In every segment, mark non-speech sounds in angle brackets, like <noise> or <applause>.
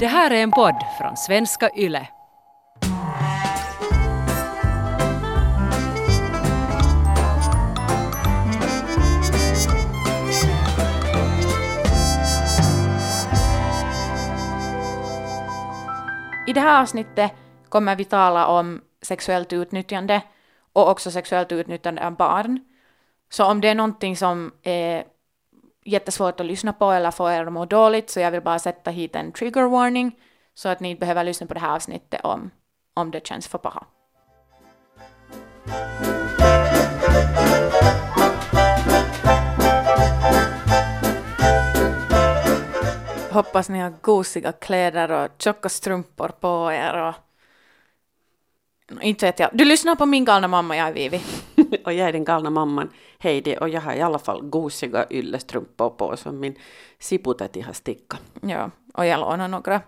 Det här är en podd från svenska YLE. I det här avsnittet kommer vi tala om sexuellt utnyttjande och också sexuellt utnyttjande av barn. Så om det är någonting som är jättesvårt att lyssna på eller få er att må dåligt så jag vill bara sätta hit en trigger warning så att ni inte behöver lyssna på det här avsnittet om, om det känns för paha. Hoppas ni har gosiga kläder och tjocka strumpor på er och inte vet jag. Du lyssnar på min galna mamma, jag är Vivi. <laughs> och jag är den galna mamman Heidi och jag har i alla fall gosiga yllestrumpor på som min siputati har stickat. Ja, och jag lånar några.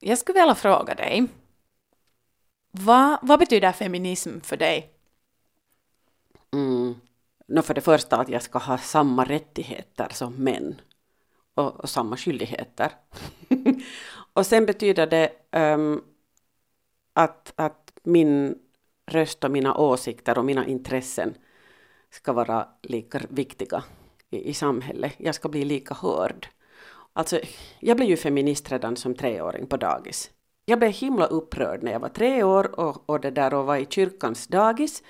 Jag skulle vilja fråga dig. Vad, vad betyder feminism för dig? Mm. No, för det första att jag ska ha samma rättigheter som män och, och samma skyldigheter. <laughs> och sen betyder det um, att, att min röst och mina åsikter och mina intressen ska vara lika viktiga i, i samhället. Jag ska bli lika hörd. Alltså, jag blev ju feminist redan som treåring på dagis. Jag blev himla upprörd när jag var tre år och, och det där och var i kyrkans dagis.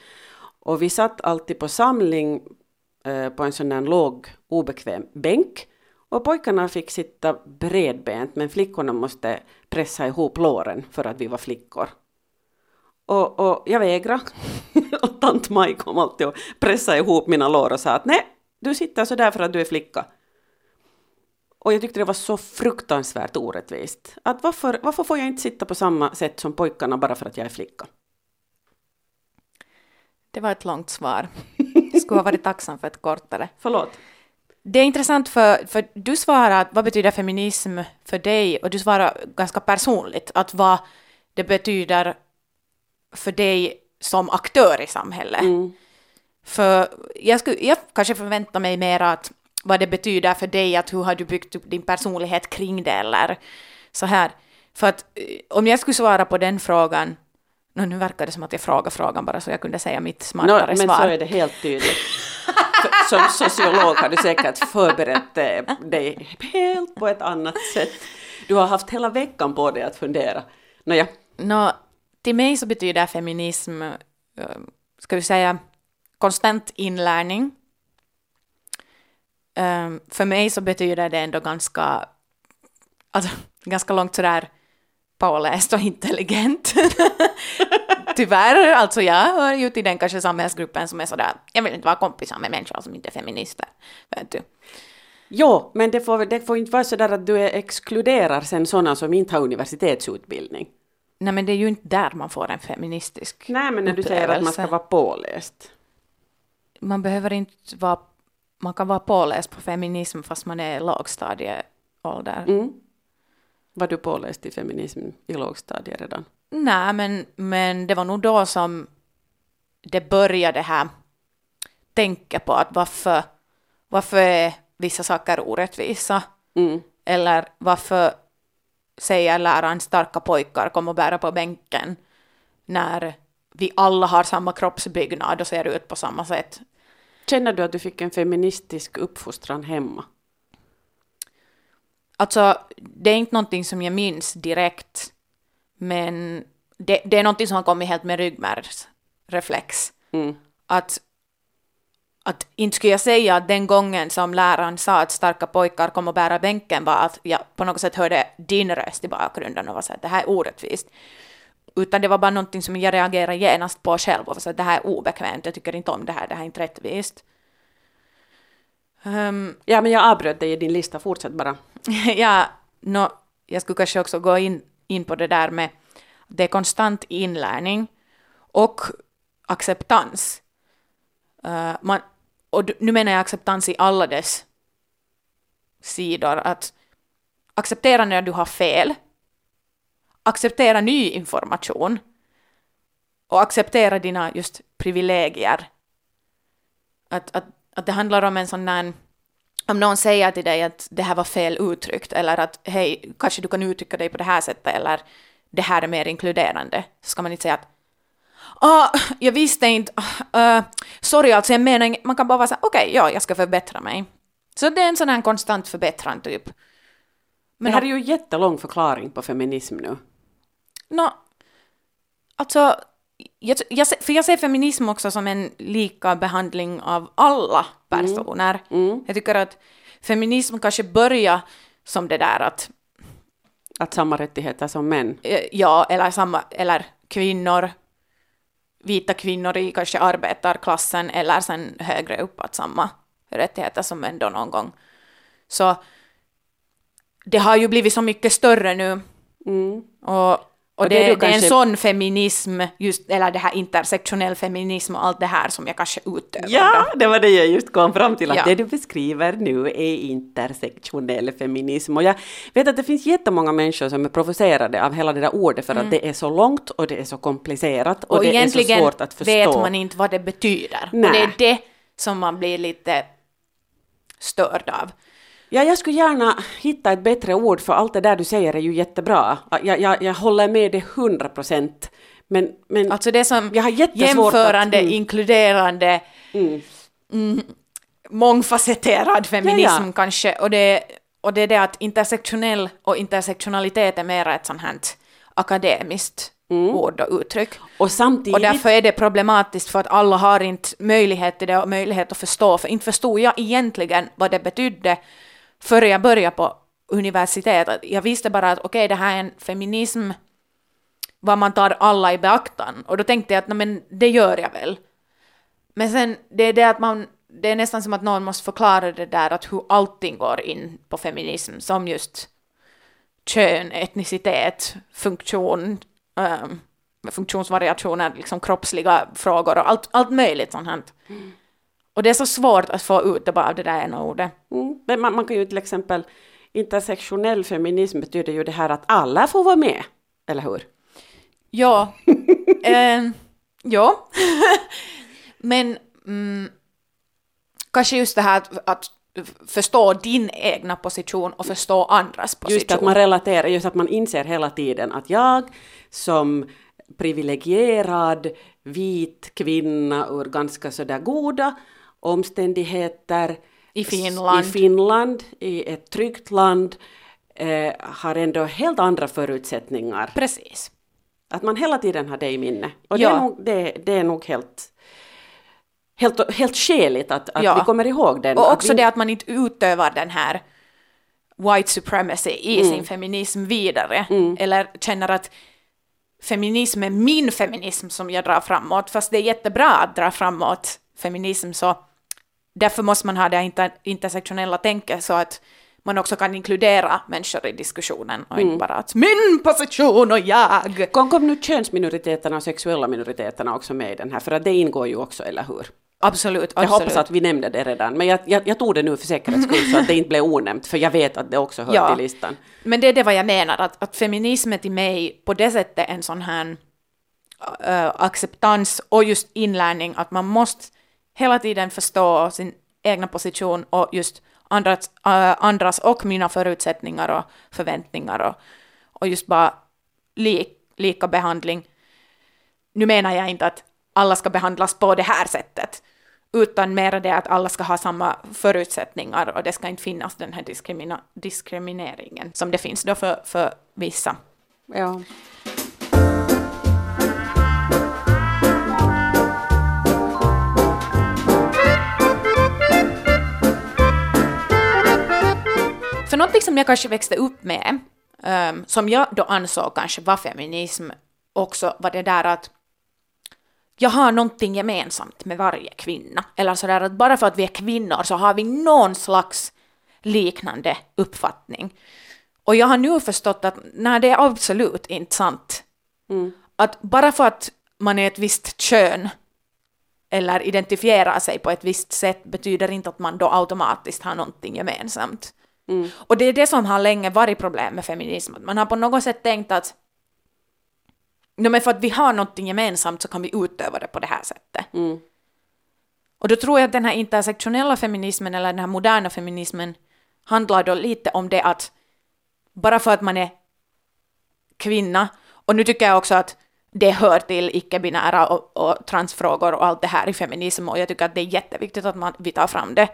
Och vi satt alltid på samling eh, på en sån där låg obekväm bänk. Och pojkarna fick sitta bredbent men flickorna måste pressa ihop låren för att vi var flickor. Och, och jag vägrade. <laughs> och tant Maj kom alltid och pressade ihop mina lår och sa att nej, du sitter så där för att du är flicka. Och jag tyckte det var så fruktansvärt orättvist. Att varför, varför får jag inte sitta på samma sätt som pojkarna bara för att jag är flicka? Det var ett långt svar. Jag skulle ha varit tacksam för ett kortare. Förlåt. Det är intressant för, för du svarar vad betyder feminism för dig och du svarar ganska personligt att vad det betyder för dig som aktör i samhället. Mm. För jag, skulle, jag kanske förväntar mig mer att vad det betyder för dig, att hur har du byggt upp din personlighet kring det eller så här. För att eh, om jag skulle svara på den frågan, no, nu verkar det som att jag frågar frågan bara så jag kunde säga mitt smartare no, men svar. så är det helt tydligt. som sociolog har du säkert förberett eh, dig helt på ett annat sätt. Du har haft hela veckan på dig att fundera. Nåja. No, till mig så betyder feminism, eh, ska vi säga, konstant inlärning. Eh, för mig så betyder det ändå ganska, alltså, <laughs> ganska långt sådär påläst och intelligent. <laughs> Tyvärr, alltså jag hör ju till den kanske samhällsgruppen som är sådär, jag vill inte vara kompisar med människor som inte är feminister. Vet du. Jo, men det får, det får inte vara sådär att du exkluderar sen sådana som inte har universitetsutbildning. Nej men det är ju inte där man får en feministisk Nej men när du säger att man ska vara påläst. Man behöver inte vara, man kan vara påläst på feminism fast man är lågstadieålder. Mm. Var du påläst i feminism i lågstadiet redan? Nej men, men det var nog då som det började här tänka på att varför, varför är vissa saker orättvisa? Mm. Eller varför säger läraren starka pojkar kom och bära på bänken när vi alla har samma kroppsbyggnad och ser ut på samma sätt. Känner du att du fick en feministisk uppfostran hemma? Alltså, det är inte någonting som jag minns direkt, men det, det är någonting som har kommit helt med ryggmärgsreflex. Mm. Att, att inte skulle jag säga att den gången som läraren sa att starka pojkar kom och bära bänken var att jag på något sätt hörde din röst i bakgrunden och var så att det här är orättvist. Utan det var bara någonting som jag reagerade genast på själv och var så att det här är obekvämt, jag tycker inte om det här, det här är inte rättvist. Um, ja, men jag avbröt dig i din lista, fortsätt bara. <laughs> ja, no, jag skulle kanske också gå in, in på det där med det är konstant inlärning och acceptans. Uh, man, och nu menar jag acceptans i alla dess sidor. Att acceptera när du har fel, acceptera ny information och acceptera dina just privilegier. Att, att, att det handlar om en sån där om någon säger till dig att det här var fel uttryckt eller att hej, kanske du kan uttrycka dig på det här sättet eller det här är mer inkluderande, så ska man inte säga att ah, jag visste inte, uh, sorry alltså jag menar inget." man kan bara vara så okej, ja, jag ska förbättra mig. Så det är en sån här konstant förbättran typ. Men det här är ju jättelång förklaring på feminism nu. Nå, alltså, jag, jag, för jag ser feminism också som en lika behandling av alla personer. Jag tycker att feminism kanske börjar som det där att, Att samma rättigheter som män. eh, ja, eller samma, eller kvinnor, vita kvinnor i kanske arbetarklassen eller sen högre upp att samma rättigheter som män då någon gång. Så det har ju blivit så mycket större nu Och, och, Och det, det det, du är en kanske- sån feminism, just, eller det här intersektionell feminism och allt det här som jag kanske utövar. Ja, det var det jag just kom fram till, att Ja. det du beskriver nu är intersektionell feminism. Och jag vet att det finns jättemånga människor som är provocerade av hela det där ordet för att det är så långt och det är så komplicerat och, Och, det är så egentligen svårt att förstå. vet man inte vad det betyder. Nej. Och det är det som man blir lite störd av. Ja, jag skulle gärna hitta ett bättre ord för allt det där du säger är ju jättebra. Jag, jag, jag håller med dig hundra procent. Men, men Alltså det som jag har jämförande, att... mm, inkluderande, mm, mångfacetterad feminism Ja, ja. kanske. Och det, och det är det att intersektionell och intersektionalitet är mer ett sånt här akademiskt Mm. ord och uttryck. och samtidigt... Och därför är det problematiskt för att alla har inte möjlighet till det och möjlighet att förstå. För inte förstod jag egentligen vad det betydde före jag började på universitetet. Jag visste bara att okej, det här är en feminism, vad man tar alla i beaktan. Och då tänkte jag att men det gör jag väl. Men sen, det är det att man, det är nästan som att någon måste förklara det där att hur allting går in på feminism, som just kön, etnicitet, funktion, um, funktionsvariationer, liksom kroppsliga frågor och allt, allt möjligt sånt här. Mm. Och det är så svårt att få ut det bara av det där ena ordet. Mm. Men man, man kan ju till exempel... Intersektionell feminism betyder ju det här att alla får vara med, eller hur? Ja, <laughs> eh, ja. <laughs> men mm, kanske just det här att, att förstå din egna position och förstå andras position. Just att man relaterar, just att man inser hela tiden att jag som privilegierad vit kvinna ur ganska sådär goda omständigheter I Finland. i Finland, i ett tryggt land, eh, har ändå helt andra förutsättningar. Precis. Att man hela tiden har det i minne. Och det, Ja. är nog, det, det är nog helt, helt, helt skäligt att, att Ja. vi kommer ihåg den. Och också vi, det att man inte utövar den här white supremacy i Mm. sin feminism vidare. Eller känner att feminism är min feminism som jag drar framåt. Fast det är jättebra att dra framåt feminism så därför måste man ha det inter intersektionella tänket så att man också kan inkludera människor i diskussionen och Mm. inte bara att min position och jag. Kom, kom nu könsminoriteterna och sexuella minoriteterna också med i den här, för att det ingår ju också, eller hur? Absolut, Jag absolut. hoppas att vi nämnde det redan, men jag, jag, jag tog det nu för säkerhets skull så att det inte blev onämnt, för jag vet att det också hör Ja. till listan. Men det är det vad jag menar, att, att feminismen till mig på det sättet är en sån här äh, acceptans och just inlärning, att man måste hela tiden förstå sin egna position och just andras, äh, andras och mina förutsättningar och förväntningar och, och just bara li, lika behandling. Nu menar jag inte att alla ska behandlas på det här sättet, utan mer det att alla ska ha samma förutsättningar och det ska inte finnas den här diskrimina- diskrimineringen som det finns då för, för vissa. Ja. För någonting som jag kanske växte upp med, ehm, som jag då ansåg kanske var feminism, också var det där att jag har någonting gemensamt med varje kvinna. Eller sådär att bara för att vi är kvinnor så har vi någon slags liknande uppfattning. Och jag har nu förstått att nej, det är absolut inte sant. Att bara för att man är ett visst kön eller identifierar sig på ett visst sätt betyder inte att man då automatiskt har någonting gemensamt. Och det är det som har länge varit problem med feminism. Man har på något sätt tänkt att no, men för att vi har någonting gemensamt så kan vi utöva det på det här sättet. Och då tror jag att den här intersektionella feminismen eller den här moderna feminismen handlar då lite om det att bara för att man är kvinna, och nu tycker jag också att det hör till icke-binära och, och, transfrågor och allt det här i feminism och jag tycker att det är jätteviktigt att man, vi tar fram det.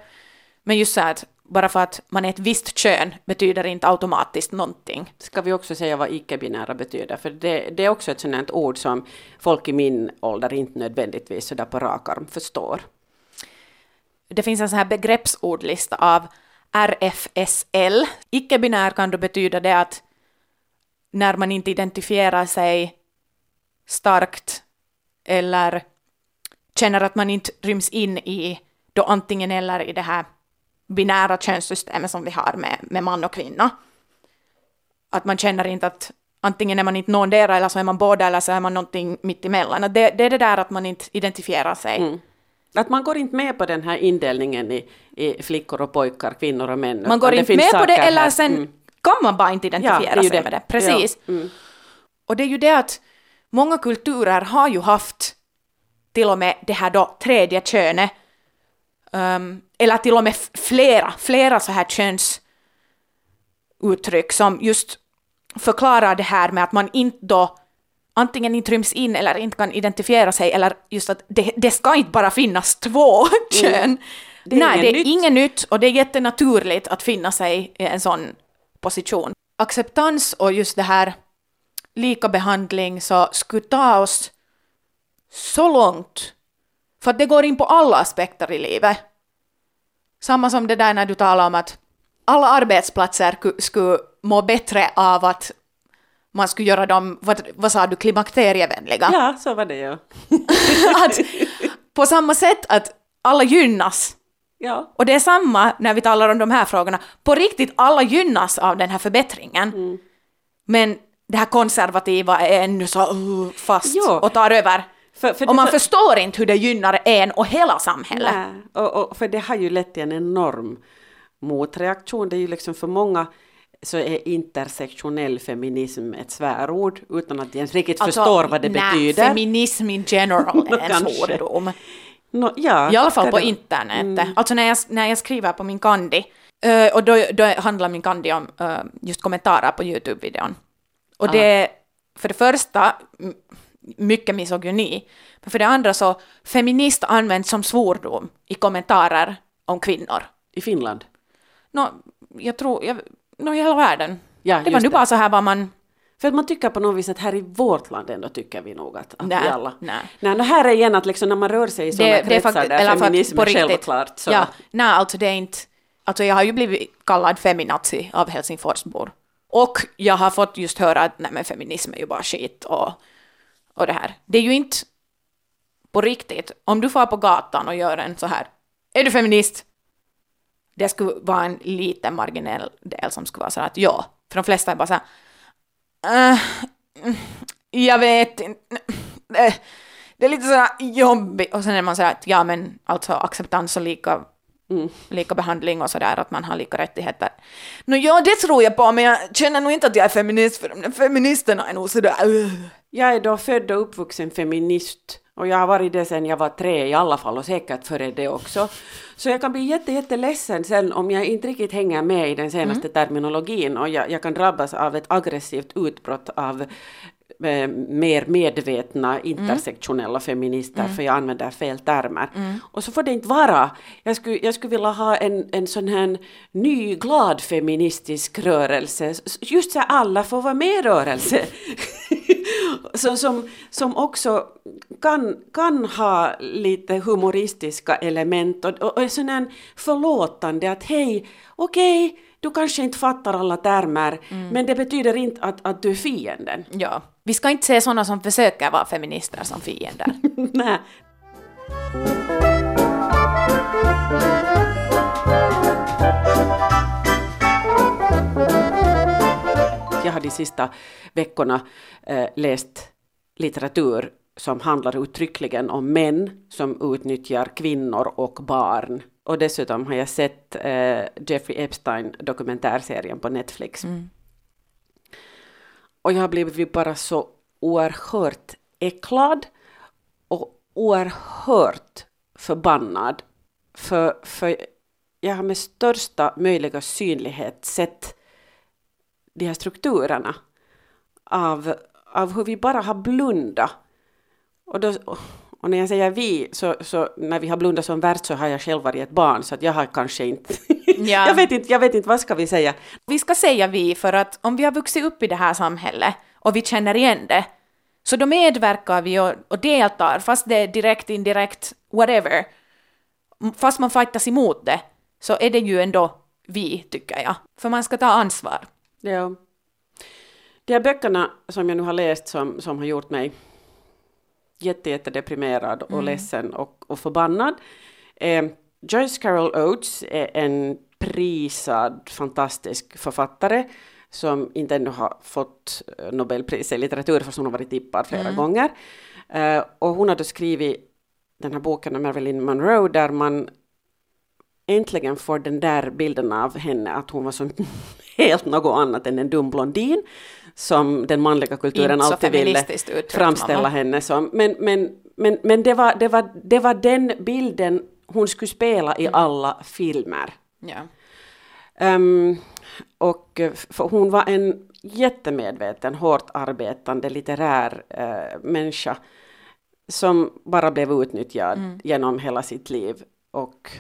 Men just så att bara för att man är ett visst kön betyder inte automatiskt någonting. Ska vi också säga vad icke-binära betyder? För det, det, är också ett sådant ord som folk i min ålder inte nödvändigtvis så där på rak arm förstår. Det finns en sån här begreppsordlista av RFSL. Icke-binär kan då betyda det att när man inte identifierar sig starkt eller känner att man inte ryms in i då antingen eller i det här binära könssystemet som vi har med, med man och kvinna. Att man känner inte att antingen är man inte någondera eller så är man båda eller så är man någonting mittemellan. Att det, det är det där att man inte identifierar sig. Mm. Att man går inte med på den här indelningen i, i flickor och pojkar, kvinnor och män. Man går inte med på det eller sen mm. kan man bara inte identifiera ja, sig det. med det. Precis. Ja. Mm. Och det är ju det att många kulturer har ju haft till och med det här då tredje könet, um, eller till och med flera, flera så här könsuttryck som just förklarar det här med att man inte då antingen inte ryms in eller inte kan identifiera sig eller just att det, det ska inte bara finnas två <laughs> mm. kön. Det Nej, det är nytt. inget nytt och det är jättenaturligt att finna sig i en sån position. Acceptans och just det här lika behandling så skulle ta oss så långt. För att det går in på alla aspekter i livet. Samma som det där när du talar om att alla arbetsplatser skulle må bättre av att man skulle göra dem, vad, vad sa du, klimakterievänliga? Ja, så var det ju. <laughs> att, på samma sätt att alla gynnas. Ja. Och det är samma när vi talar om de här frågorna. På riktigt, alla gynnas av den här förbättringen. Mm. Men det här konservativa är ännu så uh, fast jo. och tar över. För, för och man så... förstår inte hur det gynnar en och hela samhället. Nej, och, och, för det har ju lett till en enorm motreaktion. Det är ju liksom för många så är intersektionell feminism ett svärord utan att ens riktigt alltså, förstår vad det nej, betyder. feminism in general är en <laughs> svordom. No, ja, I alla fall på det... internet. Mm. Alltså när jag, när jag skriver på min kandi, uh, och då, då handlar min kandi om uh, just kommentarer på YouTube-videon. Och ah. det för det första mycket misogyni, men för det andra så feminist används som svordom i kommentarer om kvinnor. I Finland? No, jag tror, jag, no, i hela världen. Ja, det var nu bara så här vad man... För att man tycker på något vis att här i vårt land ändå tycker vi nog att, att nej, vi alla... Nej. nej, no, här är igen att liksom när man rör sig i sådana kretsar är där feminism är självklart så... Ja, nej, alltså det är inte... Alltså jag har ju blivit kallad feminazi av Helsingforsbor. Och jag har fått just höra att nej men feminism är ju bara skit och, och det här. Det är ju inte på riktigt. Om du får på gatan och gör en så här, är du feminist? det skulle vara en liten marginell del som skulle vara så att ja, för de flesta är bara så här, uh, jag vet inte, det, det, är lite så här jobbigt, och sen är man så här att ja men alltså acceptans och lika, mm. lika behandling och så där, att man har lika rättigheter. Nå ja, det tror jag på, men jag känner nog inte att jag är feminist, för de feministerna är nog sådär, uh. Jag är då född och uppvuxen feminist och jag har varit det sedan jag var tre i alla fall och säkert före det också. Så jag kan bli jätte, jätteledsen sen om jag inte riktigt hänger med i den senaste mm. terminologin och jag, jag kan drabbas av ett aggressivt utbrott av eh, mer medvetna intersektionella mm. feminister mm. för jag använder fel termer. Mm. Och så får det inte vara. Jag skulle, jag skulle vilja ha en, en sån här ny glad feministisk rörelse. Just så alla får vara med i rörelse. <laughs> så, som, som också kan, kan ha lite humoristiska element och, och, och sån förlåtande att hej, okej, okay, du kanske inte fattar alla termer, mm. men det betyder inte att, att du är fienden. Ja. Vi ska inte se sådana som försöker vara feminister som fiender. <laughs> Nej. Jag har de sista veckorna eh, läst litteratur som handlar uttryckligen om män som utnyttjar kvinnor och barn. Och dessutom har jag sett eh, Jeffrey Epstein dokumentärserien på Netflix. Mm. Och jag har blivit bara så oerhört äcklad och oerhört förbannad. För, för jag har med största möjliga synlighet sett de här strukturerna av, av hur vi bara har blundat. Och, då, och när jag säger vi, så, så när vi har blundat som värst så har jag själv varit ett barn, så att jag har kanske inte... Ja. <laughs> jag, vet inte jag vet inte, vad ska vi säga? Vi ska säga vi för att om vi har vuxit upp i det här samhället och vi känner igen det, så då medverkar vi och, och deltar, fast det är direkt, indirekt, whatever. Fast man fightas emot det, så är det ju ändå vi, tycker jag. För man ska ta ansvar. Ja. De här böckerna som jag nu har läst som, som har gjort mig jätte, jätte deprimerad och ledsen och, och förbannad. Eh, Joyce Carol Oates är en prisad, fantastisk författare som inte ännu har fått eh, Nobelpris i litteratur fast hon har varit tippad flera gånger. Eh, och hon hade skrivit den här boken om Marilyn Monroe där man äntligen får den där bilden av henne att hon var som helt något annat än en dum blondin som den manliga kulturen Inte alltid ville uttryckt, framställa mamma. henne som. Men, men, men, men det, var, det, var, det var den bilden hon skulle spela i alla filmer. Ja. Ehm, och för hon var en jättemedveten, hårt arbetande litterär eh, människa som bara blev utnyttjad Mm. genom hela sitt liv och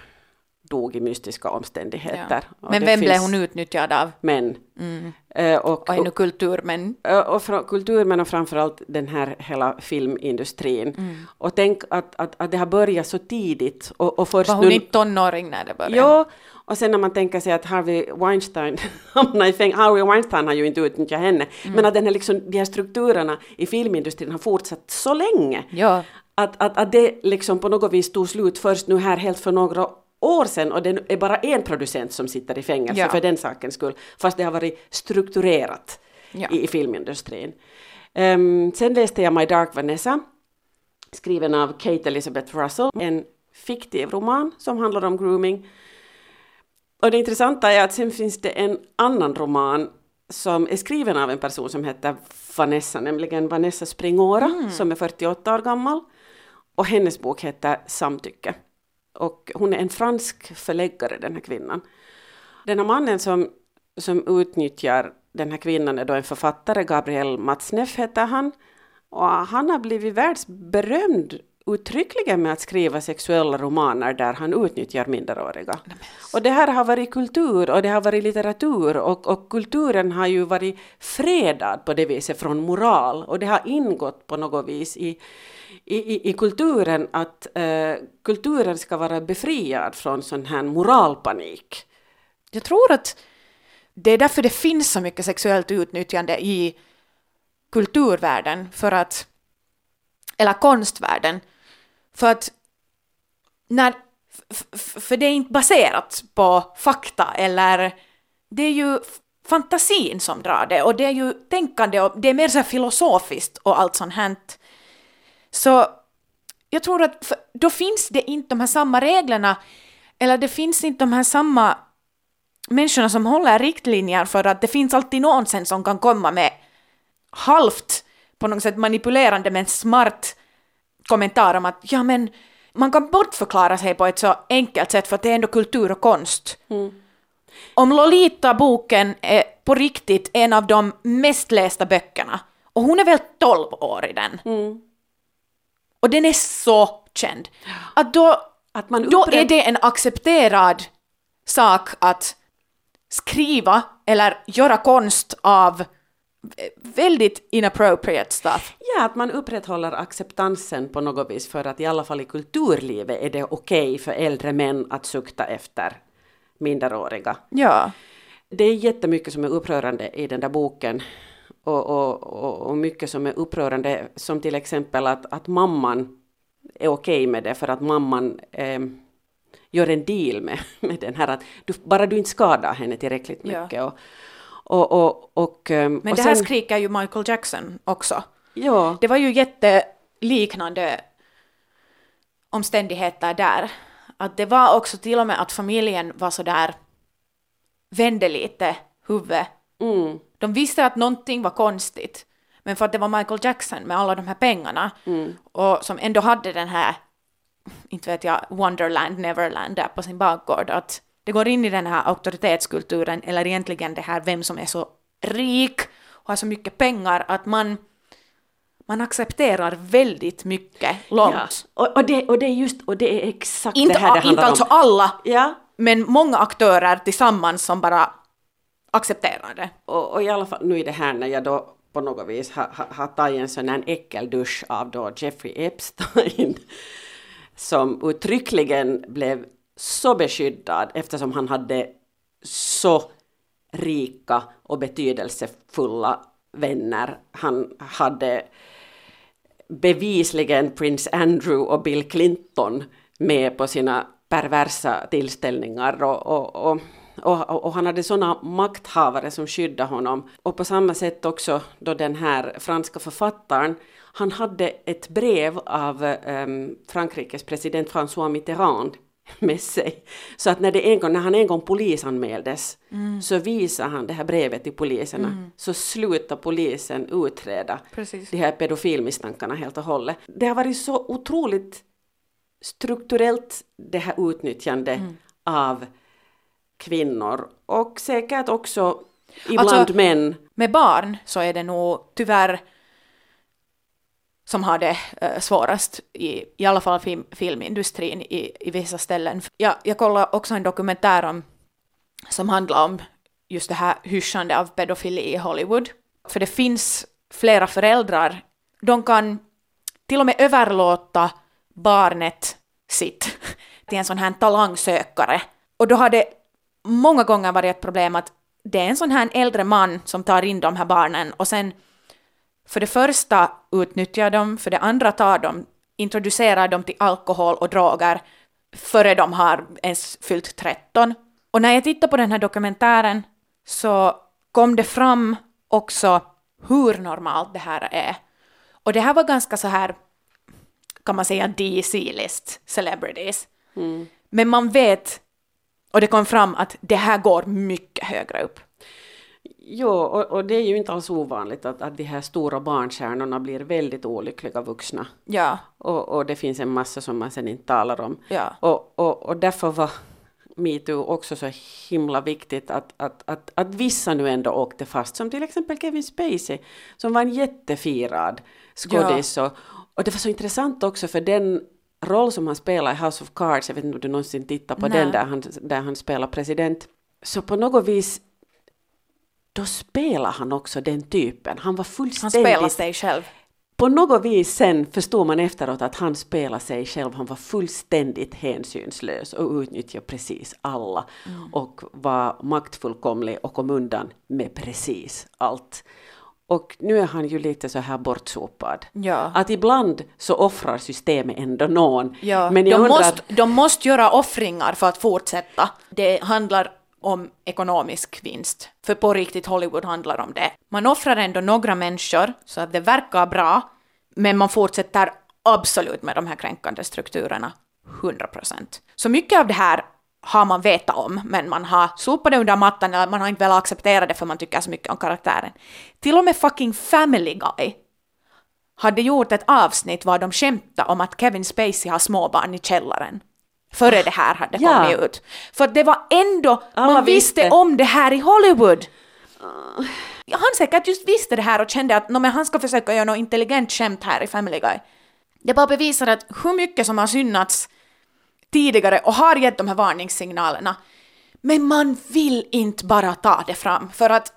dog i mystiska omständigheter. Och Men vem blev finns hon utnyttjad av? Män. Mm. Eh, och, Och ännu kulturmän. och, och fra, kulturmän och framförallt den här hela filmindustrin. Mm. Och tänk att, att, att det har börjat så tidigt. Och, och först Var hon nu, inte tonåring när det började? Ja, och sen när man tänker sig att Harvey Weinstein <laughs> hamnar i fängelse, Harvey Weinstein har ju inte utnyttjat henne, Mm. men att den här liksom, de här strukturerna i filmindustrin har fortsatt så länge. Ja. Att, att, att det liksom på något vis tog slut först nu här helt för några år sedan och det är bara en producent som sitter i fängelse Ja. för den sakens skull, fast det har varit strukturerat Ja. i, i filmindustrin. Ehm, sen läste jag My Dark Vanessa, skriven av Kate Elizabeth Russell, en fiktiv roman som handlar om grooming. Och det intressanta är att sen finns det en annan roman som är skriven av en person som heter Vanessa, nämligen Vanessa Springora, som är 48 år gammal. Och hennes bok heter Samtycke. Och hon är en fransk förläggare, den här kvinnan. Den här mannen som, som utnyttjar den här kvinnan är då en författare, Gabriel Matzneff heter han. Och han har blivit världsberömd uttryckligen med att skriva sexuella romaner där han utnyttjar minderåriga. Och det här har varit kultur och det har varit litteratur och, och kulturen har ju varit fredad på det viset från moral och det har ingått på något vis i, i, i, i kulturen att eh, kulturen ska vara befriad från sån här moralpanik. Jag tror att det är därför det finns så mycket sexuellt utnyttjande i kulturvärlden, för att, eller konstvärlden, för att när, för det är inte baserat på fakta eller det är ju fantasin som drar det och det är ju tänkande och det är mer så här filosofiskt och allt sånt här. Så jag tror att då finns det inte de här samma reglerna eller det finns inte de här samma människorna som håller riktlinjer för att det finns alltid någon sen som kan komma med halvt på något sätt manipulerande men smart kommentar om att ja men man kan bortförklara sig på ett så enkelt sätt för att det är ändå kultur och konst. Om Lolita-boken är på riktigt en av de mest lästa böckerna och hon är väl 12 år i den. Och den är så känd. Att då, Att man då är det en accepterad sak att skriva eller göra konst av väldigt inappropriate stuff. Ja, att man upprätthåller acceptansen på något vis för att i alla fall i kulturlivet är det okej för äldre män att sukta efter minderåriga. Ja. Det är jättemycket som är upprörande i den där boken och, och, och, mycket som är upprörande som till exempel att, att mamman är okej med det för att mamman eh, gör en deal med, <laughs> med den här att du, bara du inte skadar henne tillräckligt Ja. mycket. Och, och, och, och, ehm, Men det här sen- skriker ju Michael Jackson också. Ja, Det var ju jätteliknande omständigheter där. Att det var också till och med att familjen var så där vände lite huvudet. Mm, De visste att någonting var konstigt. Men för att det var Michael Jackson med alla de här pengarna mm, och som ändå hade den här inte vet jag, Wonderland, Neverland där på sin bakgård. Att det går in i den här auktoritetskulturen, eller egentligen det här vem som är så rik och har så mycket pengar att man, man accepterar väldigt mycket långt. Ja. Och, och, det, och det är just, och det är exakt Inte, det här det inte handlar alltså om. alla, Ja, men många aktörer tillsammans som bara accepterar det. och, och i alla fall nu i det här när jag då på något vis har, ha, ha tagit en sån här äckeldusch av då Jeffrey Epstein <laughs> som uttryckligen blev så beskyddad eftersom han hade så rika och betydelsefulla vänner. Han hade bevisligen prins Andrew och Bill Clinton med på sina perversa tillställningar och, och, och, och, och han hade sådana makthavare som skyddade honom. Och på samma sätt också då den här franska författaren, han hade ett brev av um, Frankrikes president François Mitterrand med sig. Så att när, det en gång, när han en gång polisanmäldes Mm. så visade han det här brevet till poliserna. Så slutade polisen utreda Precis. de här pedofilmisstankarna helt och hållet. Det har varit så otroligt strukturellt det här utnyttjande Mm. av kvinnor och säkert också ibland Alltså- män. Med barn så är det nog tyvärr som har det eh, svårast, i, i alla fall film, filmindustrin i, i vissa ställen. Jag, jag kollade också en dokumentär om, som handlar om just det här hyschande av pedofili i Hollywood. För det finns flera föräldrar, de kan till och med överlåta barnet sitt till en sån här talangsökare. Och då har det många gånger varit ett problem att det är en sån här äldre man som tar in de här barnen och sen för det första utnyttjar dem, för det andra tar dem, introducerar dem till alkohol och droger före de har ens fyllt 13. Och när jag tittade på den här dokumentären så kom det fram också hur normalt det här är. Och det här var ganska så här, kan man säga, DC-list celebrities. Men man vet, och det kom fram att det här går mycket högre upp. Jo, och, och det är ju inte alls ovanligt att, att de här stora barnstjärnorna blir väldigt olyckliga vuxna. Ja, Och, och det finns en massa som man sen inte talar om. ja. Och, och, och därför var metoo också så himla viktigt att, att, att, att vissa nu ändå åkte fast, som till exempel Kevin Spacey, som var en jättefirad skådis. Och, och det var så intressant också för den roll som han spelar i House of Cards, jag vet inte om du någonsin tittar på Nej. den där han, där han spelar president, så på något vis då spelar han också den typen. Han var Han fullständigt spelar sig själv. på något vis sen förstår man efteråt att han spelar sig själv, han var fullständigt hänsynslös och utnyttjade precis alla och var maktfullkomlig och kom undan med precis allt. Och nu är han ju lite så här bortsopad. Ja. Att ibland så offrar systemet ändå någon. Ja, Men de, jag undrar, måste, de måste göra offringar för att fortsätta. Det handlar om ekonomisk vinst. För på riktigt Hollywood handlar om det. Man offrar ändå några människor så att det verkar bra, men man fortsätter absolut med de här kränkande strukturerna. 100%. Så mycket av det här har man vetat om, men man har sopat det under mattan eller man har inte velat acceptera det för man tycker så mycket om karaktären. Till och med fucking Family Guy hade gjort ett avsnitt var de skämtade om att Kevin Spacey har småbarn i källaren. Före det här hade Ja. kommit ut. För det var ändå, Alla man visste visste. om det här i Hollywood. Ja, han säkert just visste det här och kände att "Nå, men han ska försöka göra något intelligent skämt här i Family Guy. Det bara bevisar att hur mycket som har synnats tidigare och har gett de här varningssignalerna. Men man vill inte bara ta det fram för att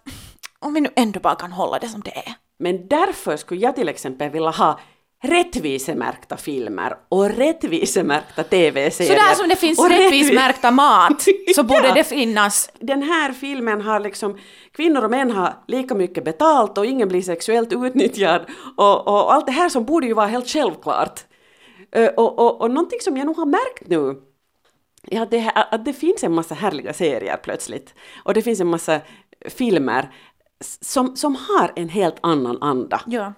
om vi nu ändå bara kan hålla det som det är. Men därför skulle jag till exempel vilja ha rättvisemärkta filmer och rättvisemärkta tv-serier. Sådär som det finns och rättvi- rättvismärkta mat <laughs> så borde Ja. det finnas. Den här filmen har liksom, kvinnor och män har lika mycket betalt och ingen blir sexuellt utnyttjad och, och allt det här som borde ju vara helt självklart. Eh, och, och, och någonting som jag nog har märkt nu är att det, att det finns en massa härliga serier plötsligt och det finns en massa filmer som, som har en helt annan anda Ja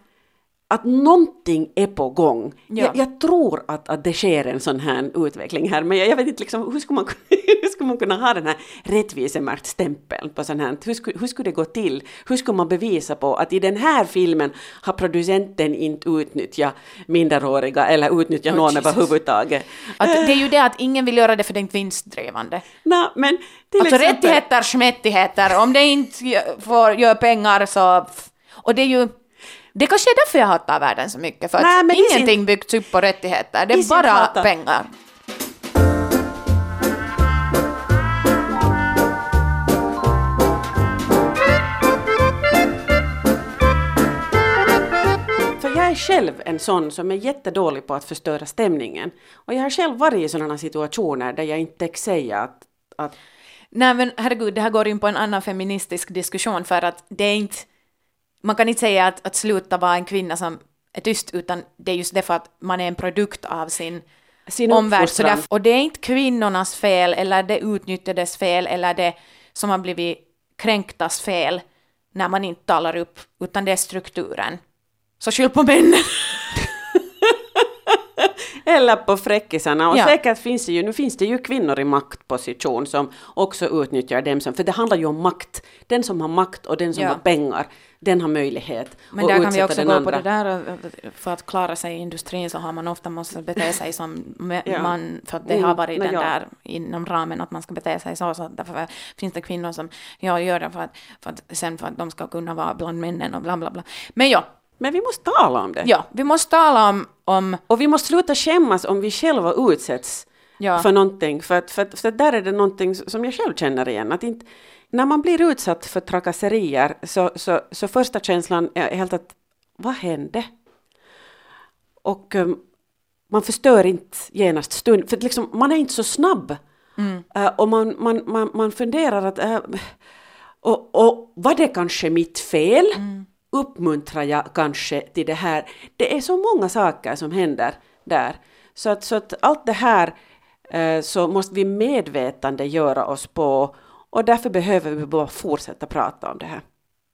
att någonting är på gång. Ja. Jag, jag tror att, att det sker en sån här utveckling här, men jag, jag vet inte liksom, hur ska man, <laughs> hur skulle man kunna ha den här rättvisemärkt-stämpeln på sånt här? Hur skulle, hur skulle det gå till? Hur skulle man bevisa på att i den här filmen har producenten inte utnyttjat minderåriga eller utnyttjat Oh, någon Jesus. överhuvudtaget? Att det är ju det <laughs> att ingen vill göra det för det är inte vinstdrivande. Nå, men till Alltså exempel- rättigheter, smättigheter, om det inte får göra pengar så... Och det är ju... Det kanske är därför jag hatar världen så mycket, för att Nej, men i sin- ingenting byggts upp på rättigheter, det är bara hata- pengar. Jag är själv en sån som är jättedålig på att förstöra stämningen. Och jag har själv varit i sådana situationer där jag inte tänker säga att, att Nej men herregud, det här går in på en annan feministisk diskussion för att det är inte... Man kan inte säga att, att sluta vara en kvinna som är tyst, utan det är just det för att man är en produkt av sin, Sin omvärld. Så därför, och det är inte kvinnornas fel, eller det utnyttjades fel, eller det som har blivit kränktas fel när man inte talar upp, utan det är strukturen. Så skyll på männen. <laughs> Eller på fräckisarna. Och Ja. säkert finns det ju, nu finns det ju kvinnor i maktposition som också utnyttjar dem som, för det handlar ju om makt. Den som har makt och den som Ja. har pengar, den har möjlighet Men där kan vi också gå andra. på det där, och- för att klara sig i industrin så har man ofta måste bete sig som Ja. man, för att det Mm, har varit den där inom ramen att man ska bete sig så, så därför finns det kvinnor som ja, gör det för att, för att sen för att de ska kunna vara bland männen och bla bla bla. Men ja, Men vi måste tala om det. ja vi måste tala om, om Och vi måste sluta skämmas om vi själva utsätts Ja. för någonting. För, att, för, att, för att där är det någonting som jag själv känner igen. Att inte, när man blir utsatt för trakasserier så, så, så första känslan är helt att vad hände? Och um, man förstör inte genast stund, för liksom, man är inte så snabb. Eh, och man, man, man, man funderar att eh, och, och var det kanske mitt fel? Uppmuntrar jag kanske till det här? Det är så många saker som händer där. Så att, så att allt det här eh, så måste vi medvetande göra oss på och därför behöver vi bara fortsätta prata om det här.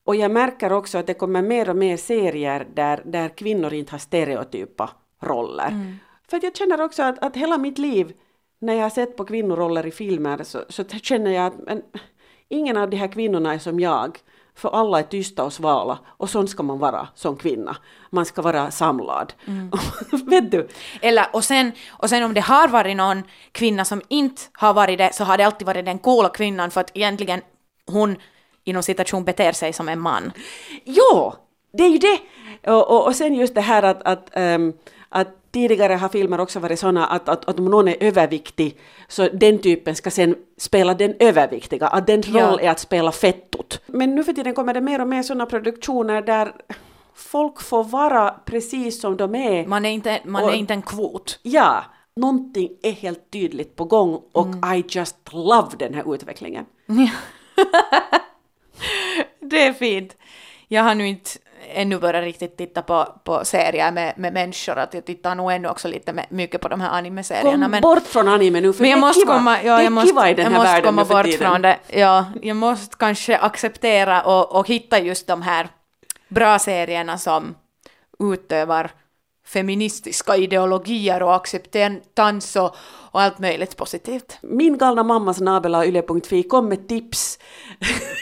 Och jag märker också att det kommer mer och mer serier där, där kvinnor inte har stereotypa roller. För att jag känner också att, att hela mitt liv när jag har sett på kvinnoroller i filmer så, så känner jag att men, ingen av de här kvinnorna är som jag. För alla är tysta och svala och sån ska man vara som kvinna. Man ska vara samlad. <laughs> Vet du? Eller, och, sen, och sen om det har varit någon kvinna som inte har varit det, så har det alltid varit den coola kvinnan, för att egentligen hon inom citation beter sig som en man. Jo, det är ju det! Och, och, och sen just det här att, att, ehm, att tidigare har filmer också varit sådana att, att, att om någon är överviktig så den typen ska sen spela den överviktiga, att den roll Ja. är att spela fettot. Men nu för tiden kommer det mer och mer sådana produktioner där folk får vara precis som de är. Man är inte, man Och- är inte en kvot. Ja, någonting är helt tydligt på gång och Mm. I just love den här utvecklingen. <laughs> Det är fint. Jag har nu inte ännu börjat riktigt titta på, på serier med, med människor, att jag tittar nog ännu också lite med, mycket på de här anime-serierna. Kom Men, bort från anime nu för men jag det är måste kiva. komma, ja, jag måste, kiva i den jag här måste världen komma bort tiden. från det. Ja, jag måste kanske acceptera och, och hitta just de här bra serierna som utövar feministiska ideologier och acceptans och, och allt möjligt positivt. Min galna mamma snabela yle.fi kom med tips.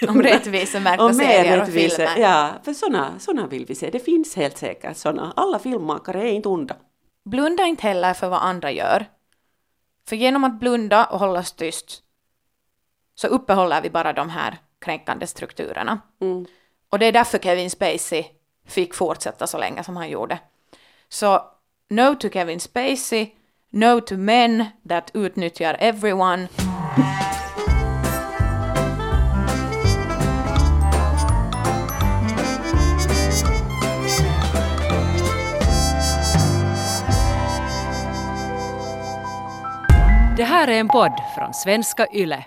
Om rättvisemärkta <laughs> Om serier och rättvisa. filmer. Ja, för såna, såna vill vi se. Det finns helt säkert såna. Alla filmmakare är inte onda. Blunda inte heller för vad andra gör. För genom att blunda och hålla oss tyst så uppehåller vi bara de här kränkande strukturerna. Mm. Och det är därför Kevin Spacey fick fortsätta så länge som han gjorde. Så no to Kevin Spacey, no to men that utnyttjar everyone. Det här är en podd från svenska YLE.